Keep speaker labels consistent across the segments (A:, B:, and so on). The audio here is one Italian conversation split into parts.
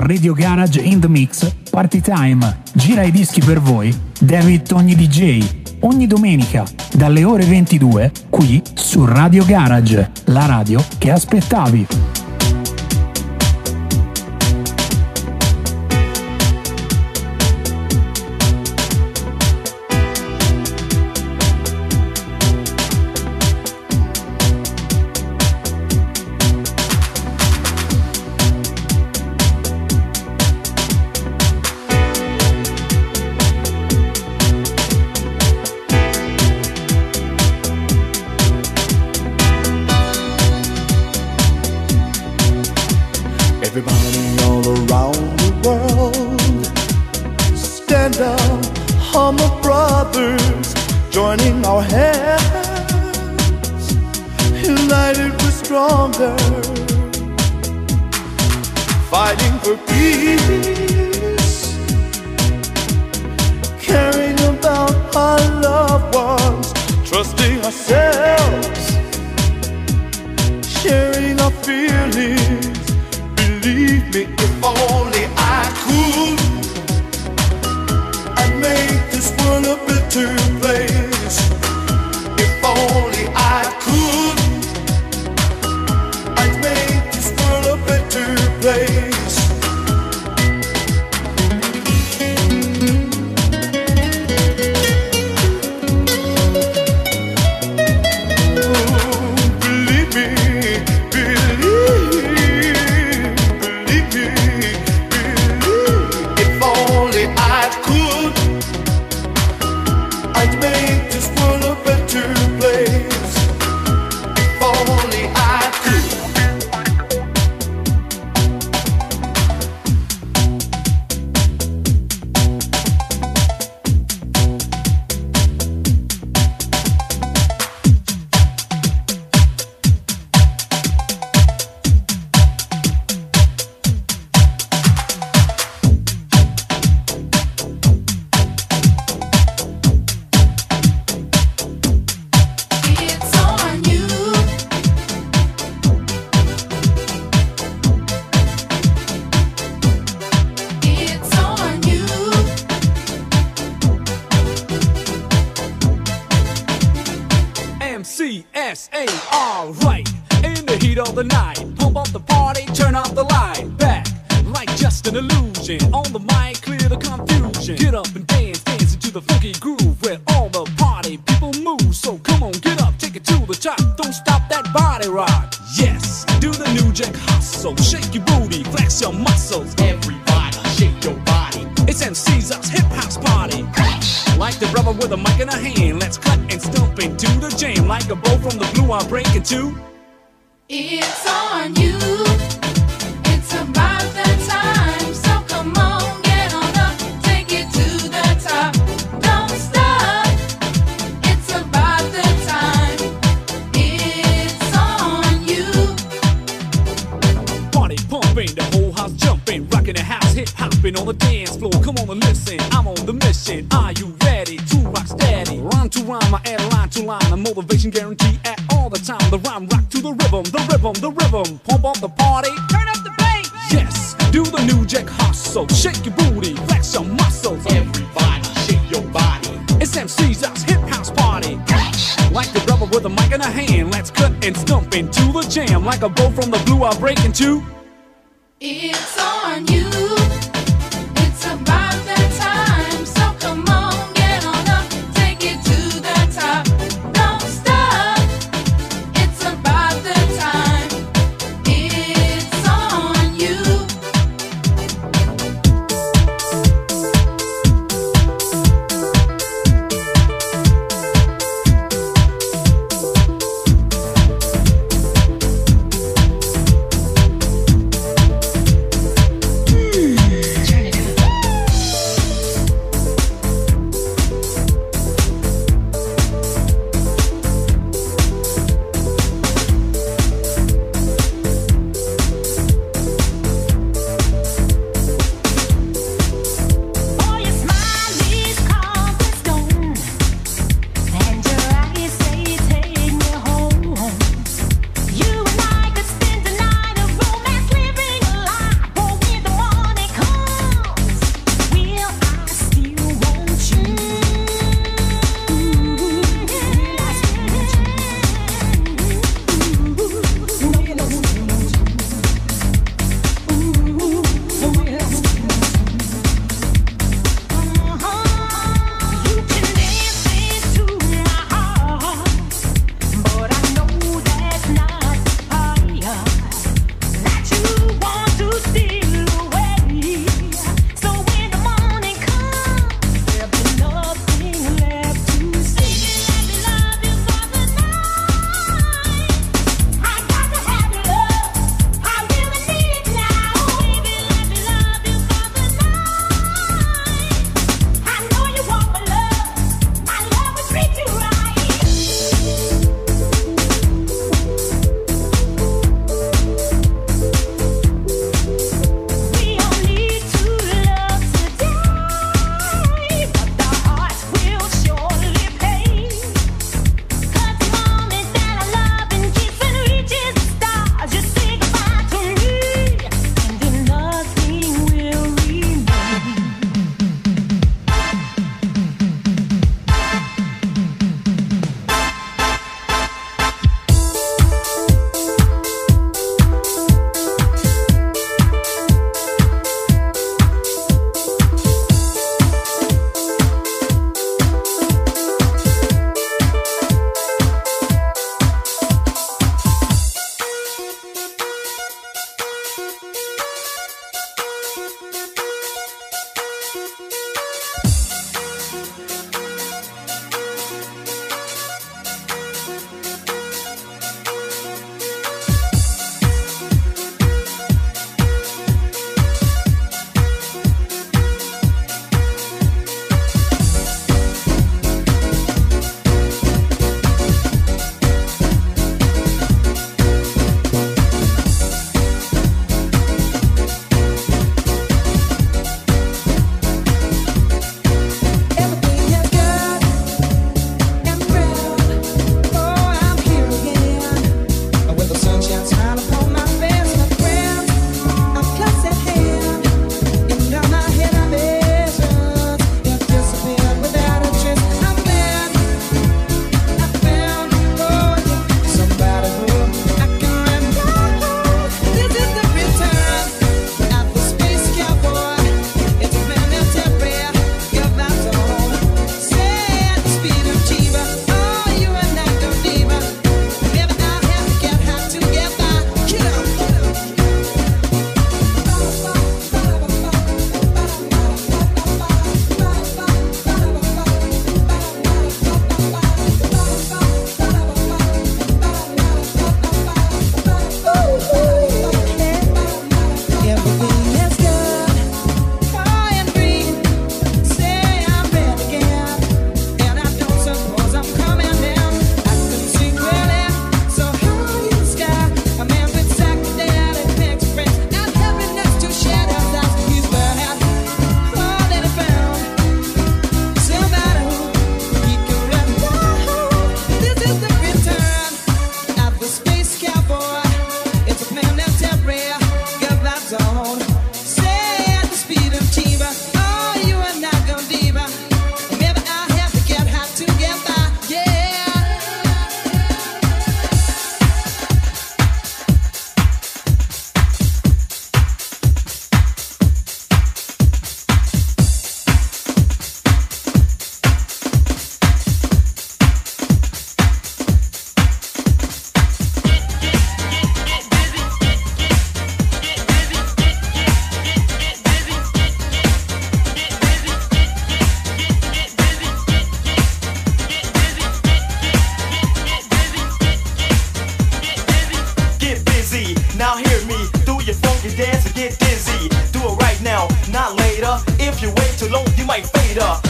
A: Radio Garage in the Mix Party Time. Gira i dischi per voi David Togni DJ. Ogni domenica dalle ore 22 qui su Radio Garage, la radio che aspettavi.
B: the rhythm. Pump up the party. Turn up the bass. Yes, do the new jack hustle. Shake your booty, flex your muscles.
C: Everybody, shake your body.
B: It's MC's house, hip house party. Like the rubber with a mic in a hand, let's cut and stump into the jam. Like a bow from the blue, I'll break into.
D: It's on you.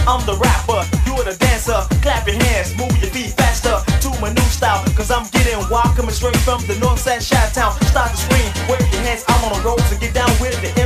E: I'm the rapper, you are the dancer. Clap your hands, move your feet faster to my new style. Cause I'm getting wild, coming straight from the north side, Chi Town. Stop scream, wave your hands, I'm on the road to so get down with it.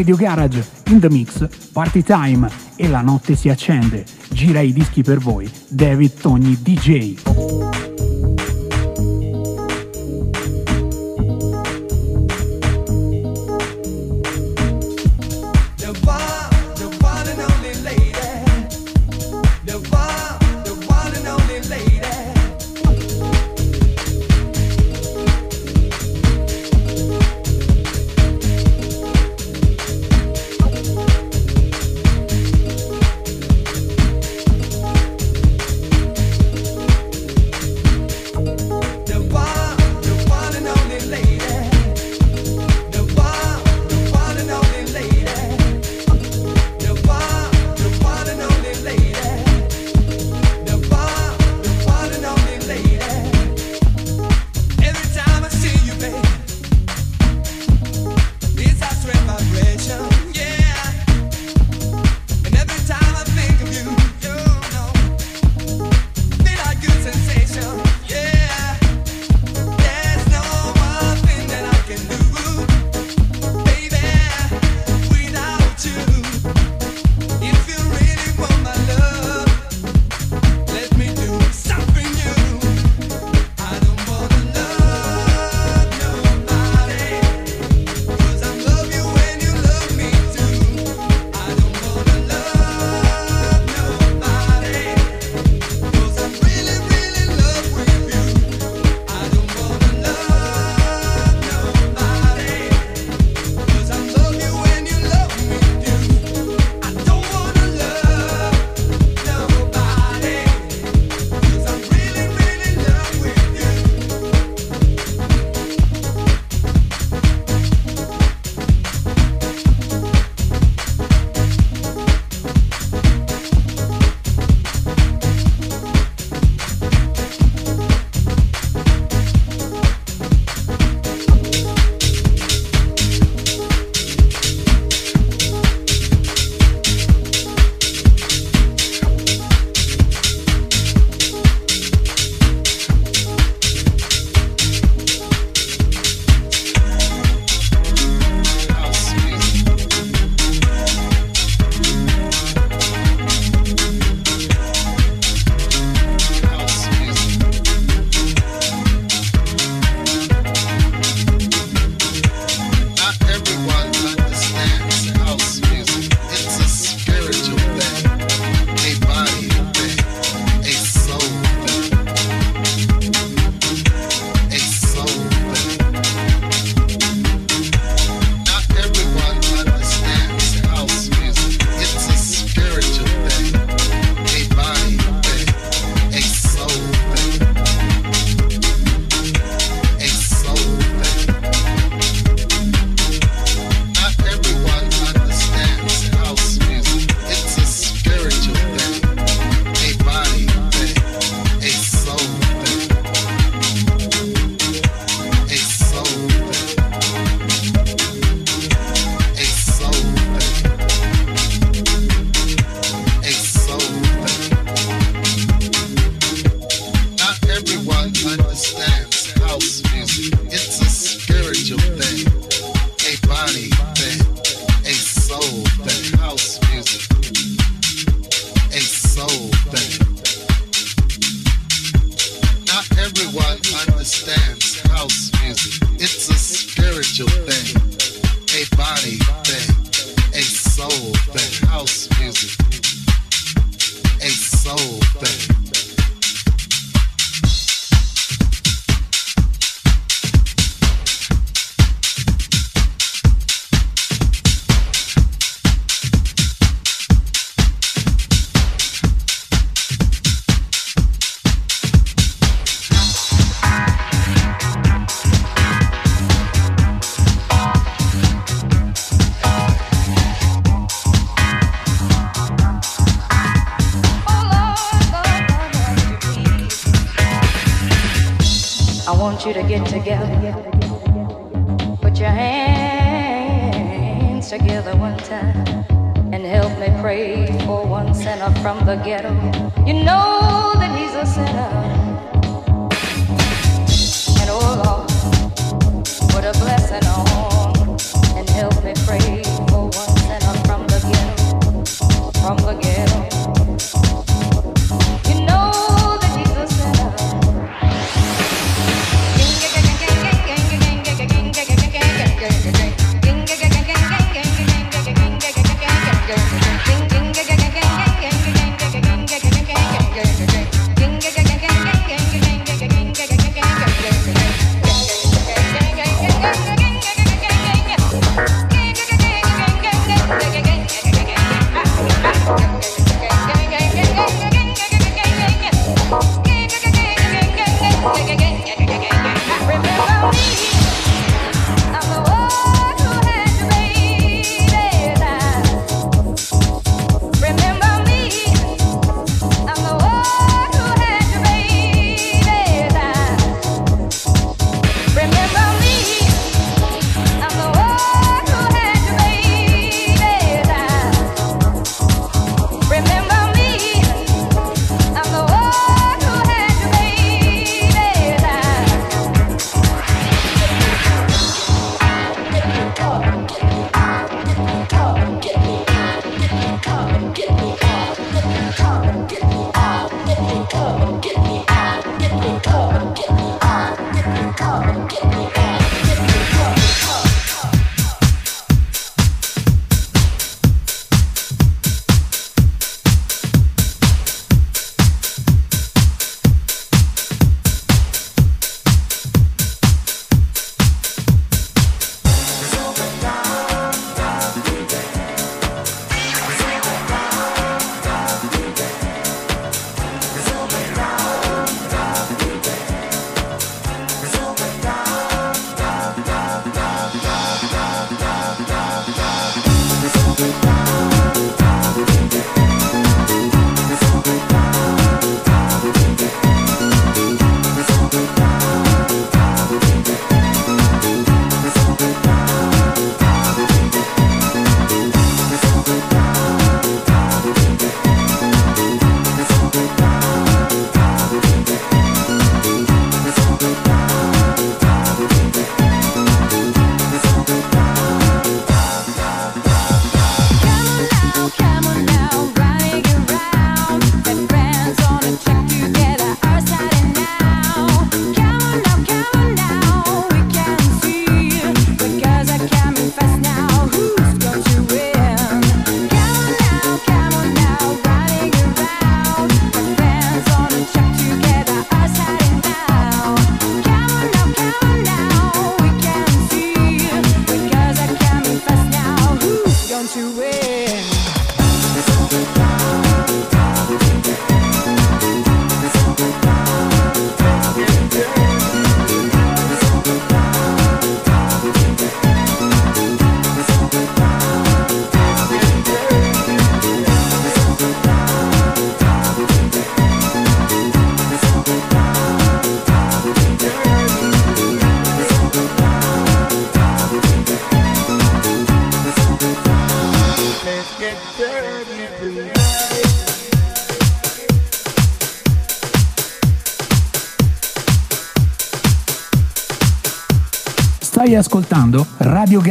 A: Radio Garage, In The Mix, Party Time e la notte si accende. Gira i dischi per voi, David Togni DJ.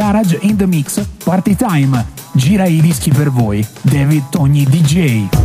A: Garage in the Mix Party Time. Gira i dischi per voi, David Togni DJ.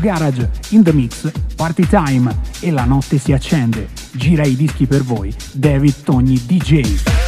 A: Garage, in the mix, party time e la notte si accende. Gira i dischi per voi, David Togni DJ.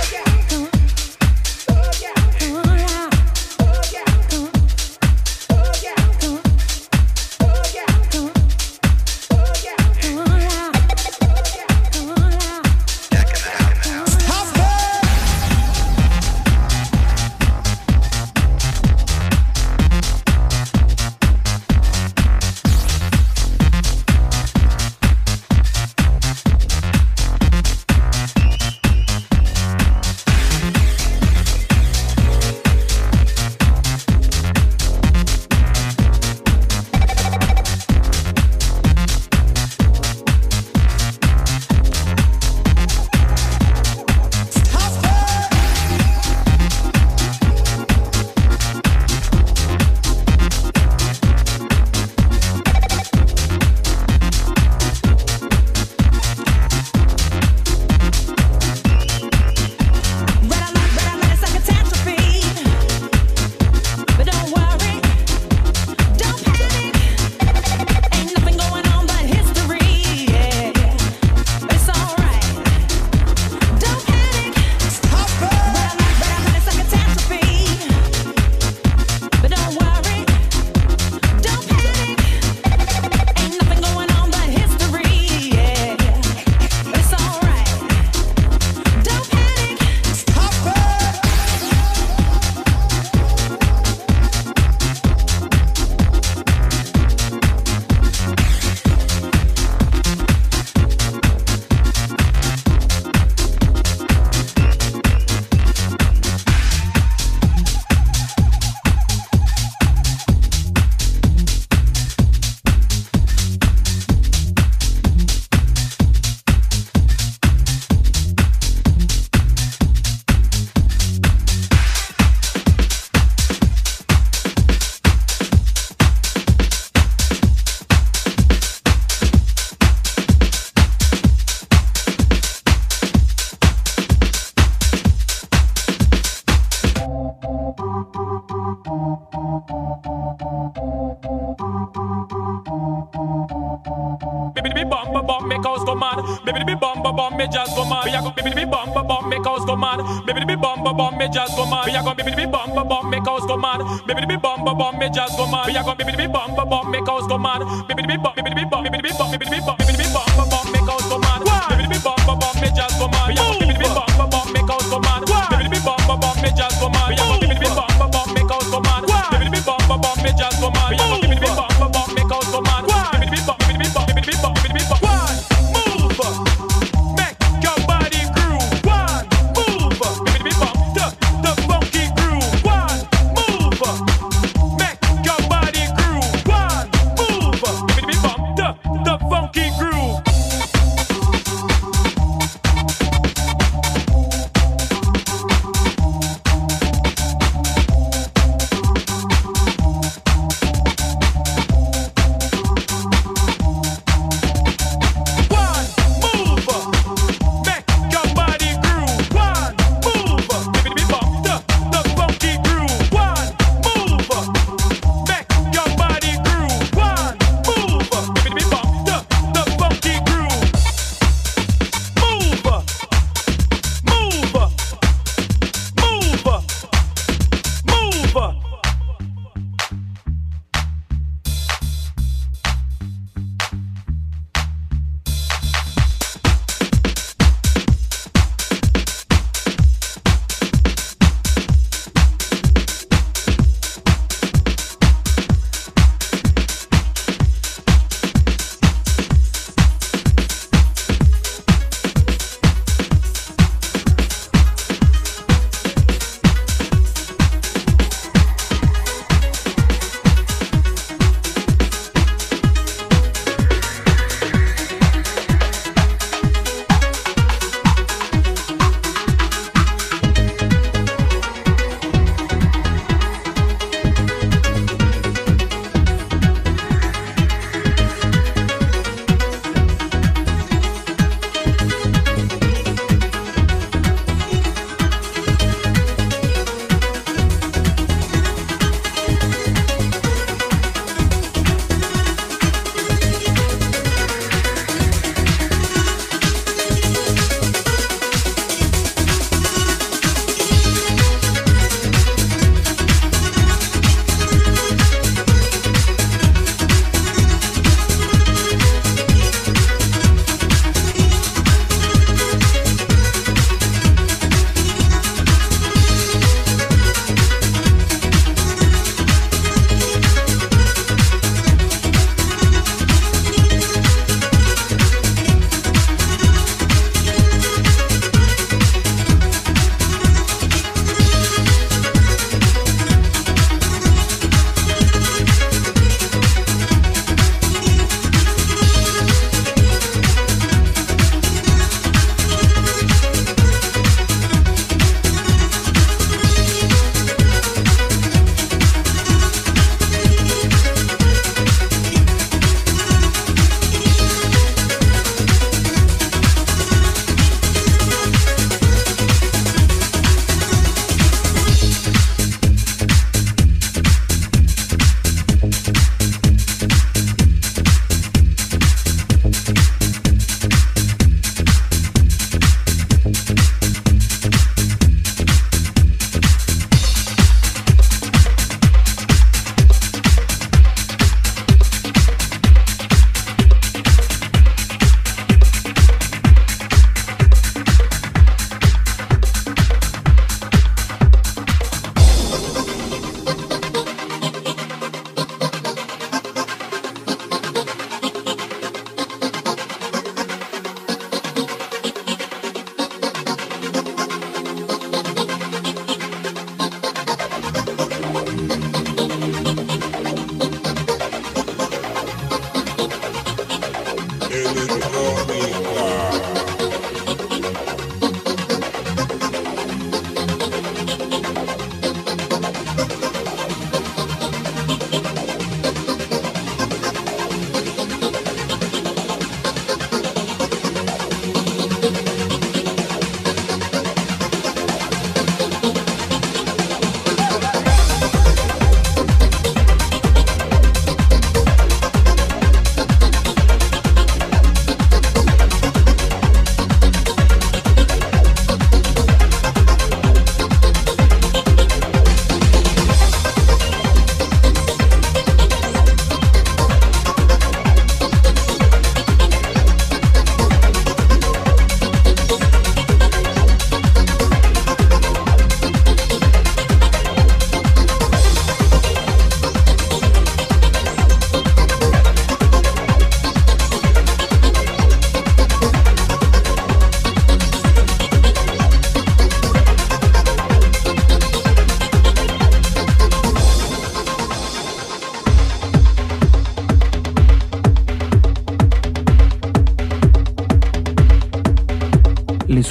F: Baby, baby, bomb bomb make house go mad. baby, bomb bomb me just go mad. We are going bibbidi bomb bomb make house go mad. baby, bomb bomb me just go mad. We are going bibbidi bomb bomb make house go mad. baby, bomb bomb me just go mad. We are going bibbidi bomb bomb make house go mad. baby, bomb baby, bomb baby, bomb baby, baby bibbidi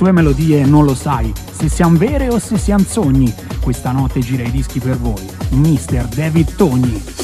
A: sue melodie non lo sai se siano vere o se siano sogni. Questa notte gira i dischi per voi, Mr. David Togni.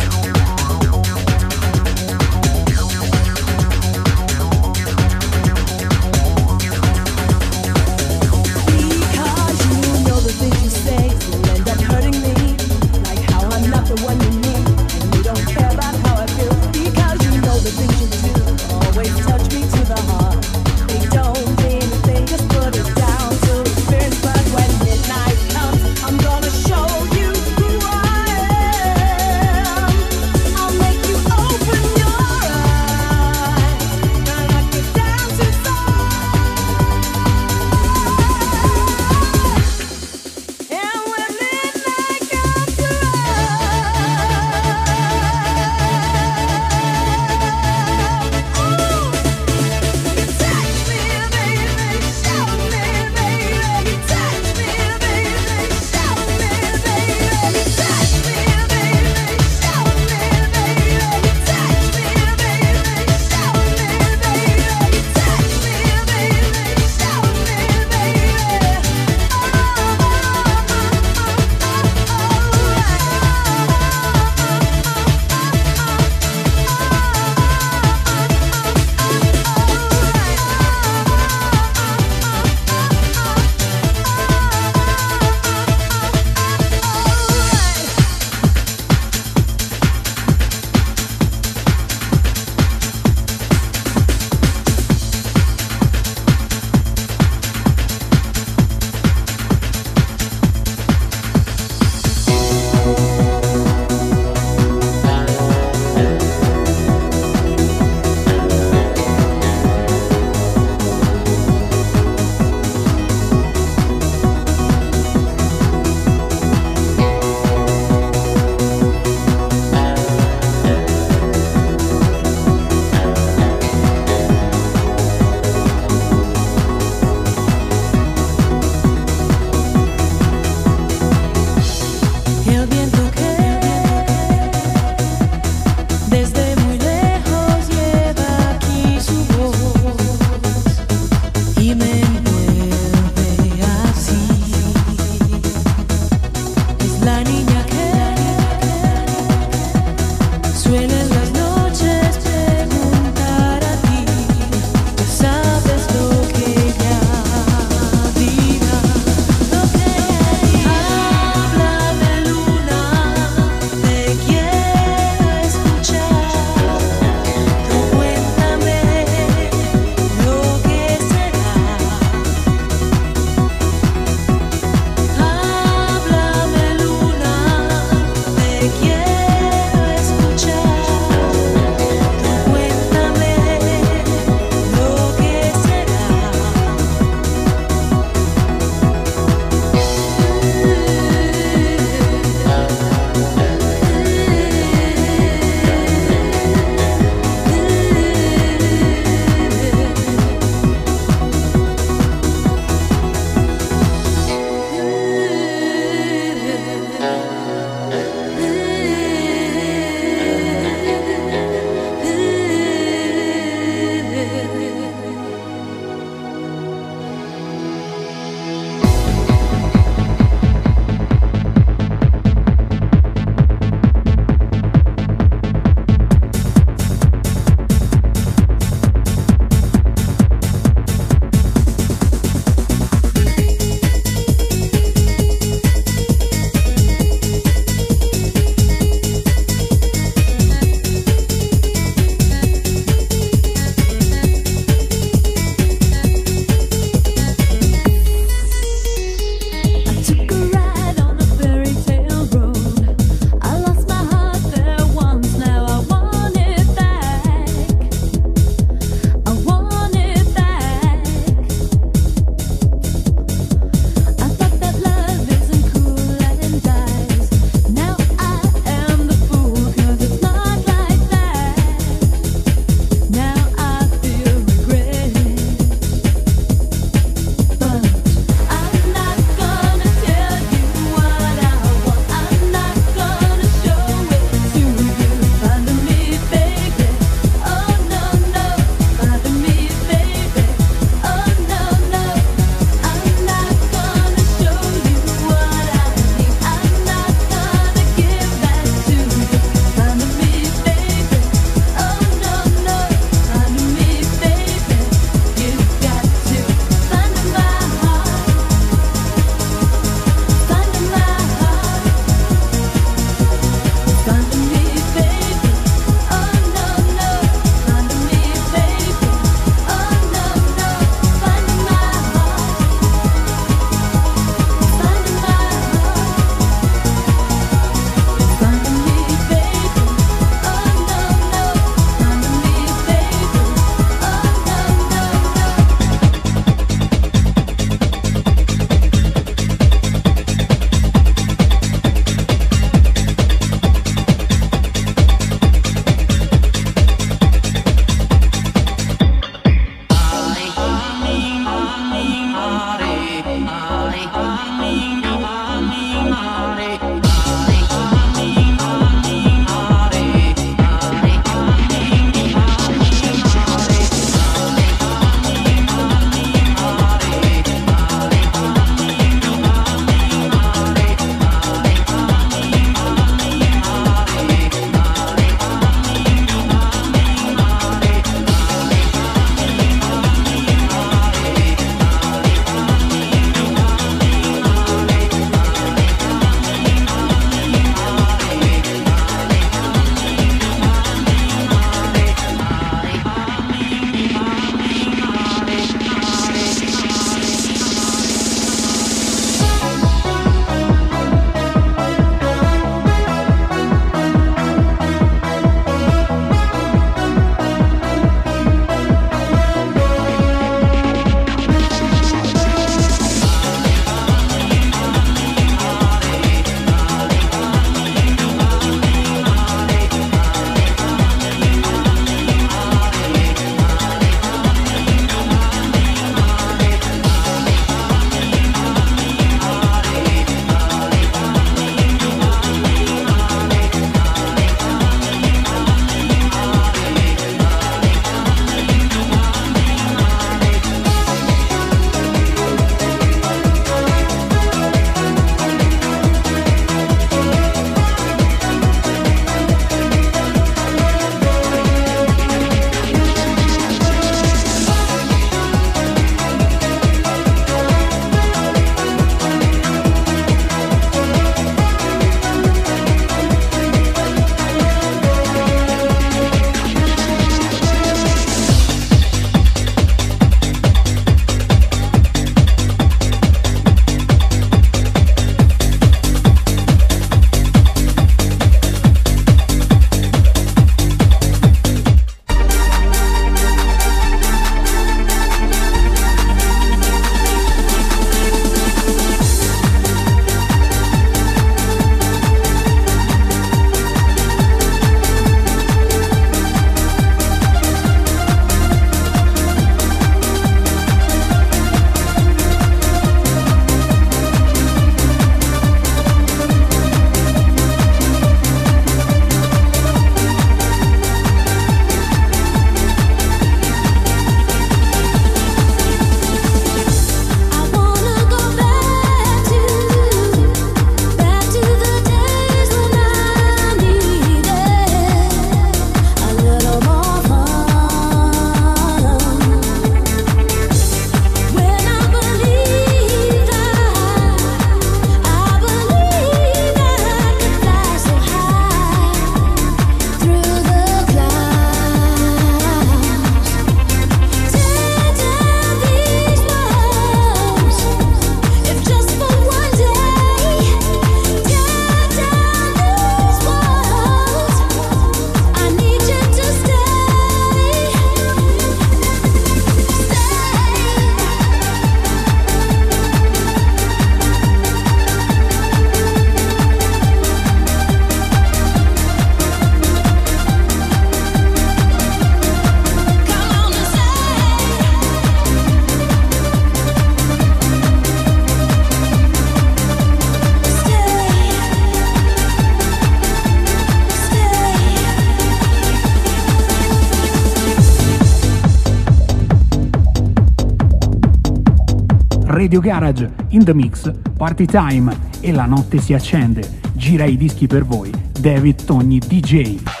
A: Radio Garage, In The Mix, Party Time e la notte si accende. Gira i dischi per voi, David Togni DJ.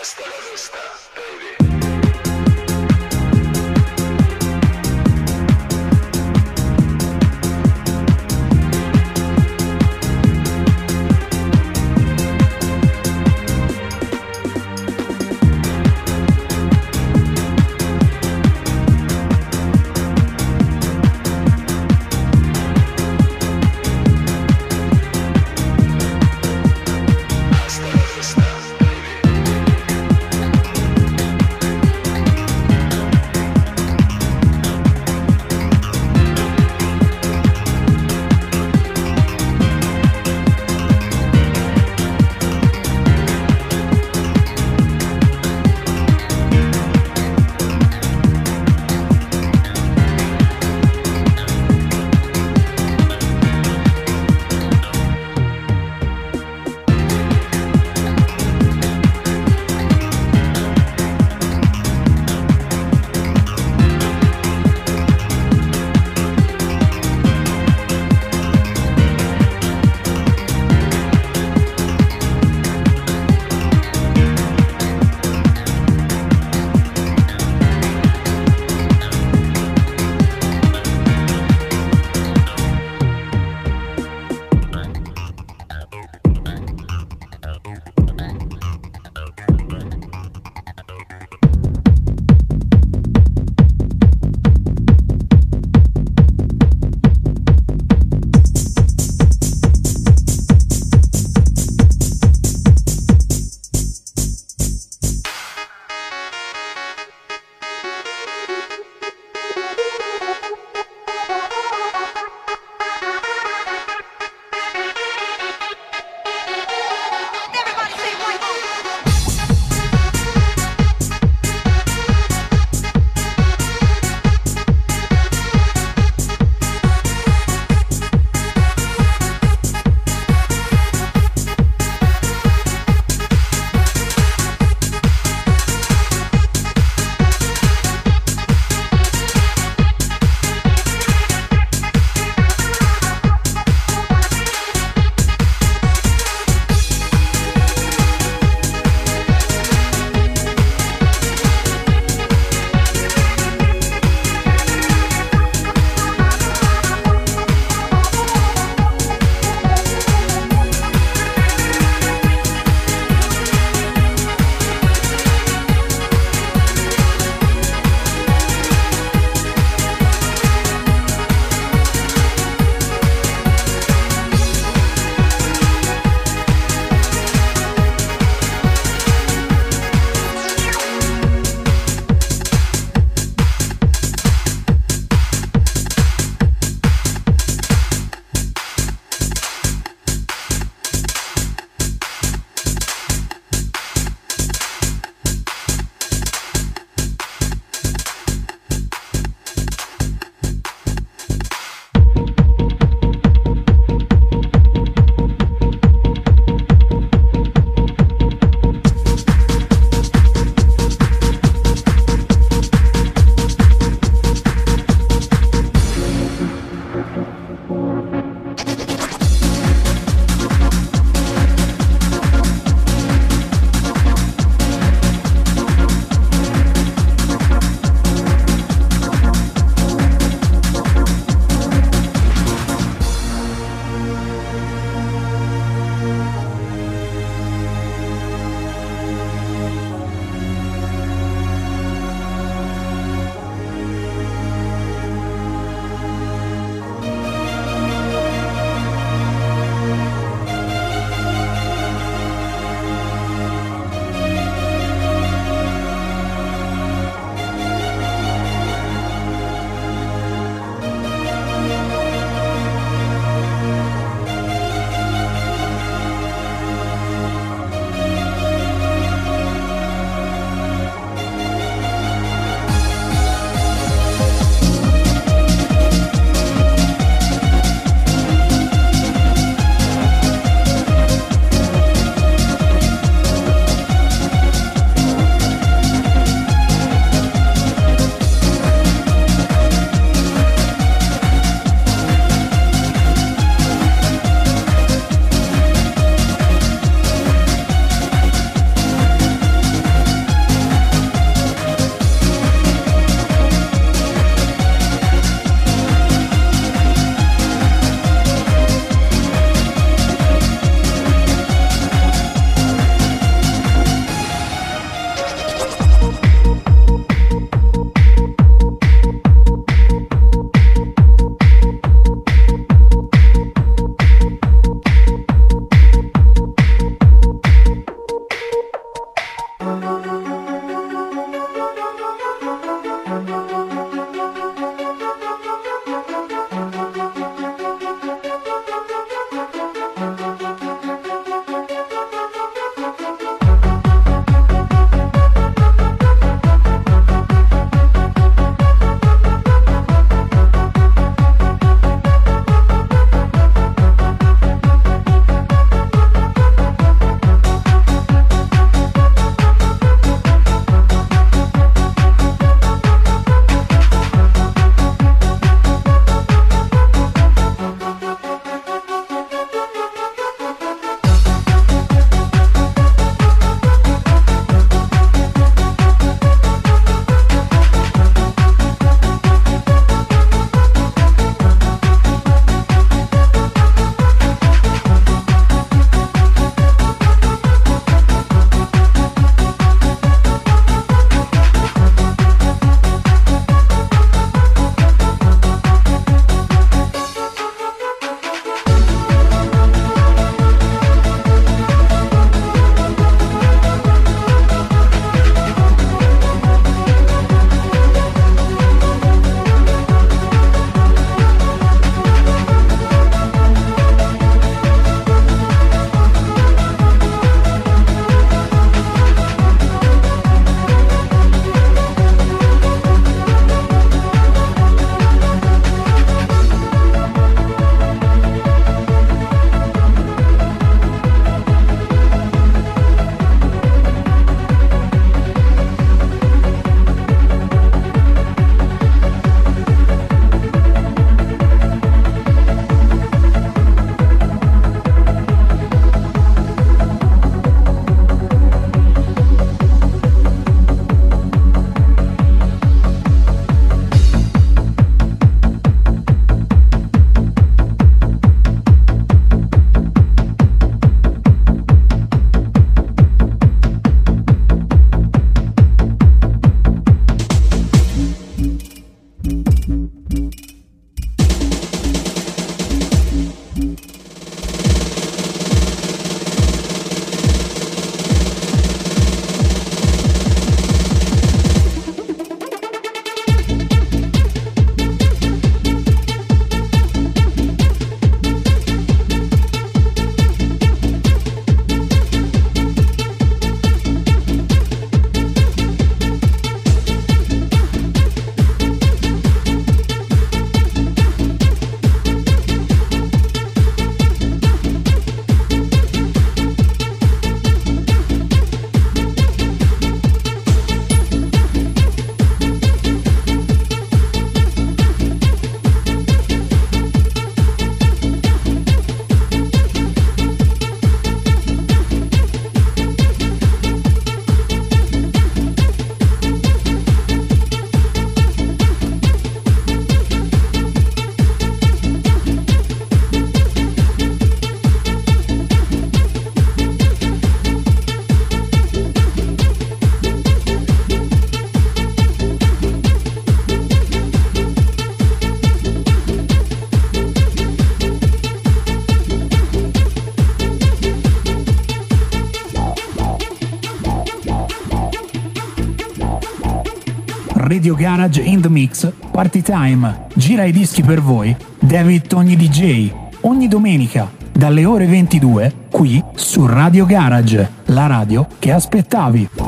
A: Garage in the Mix Party Time. Gira i dischi per voi David Togni DJ. Ogni domenica dalle ore 22 qui su Radio Garage, la radio che aspettavi.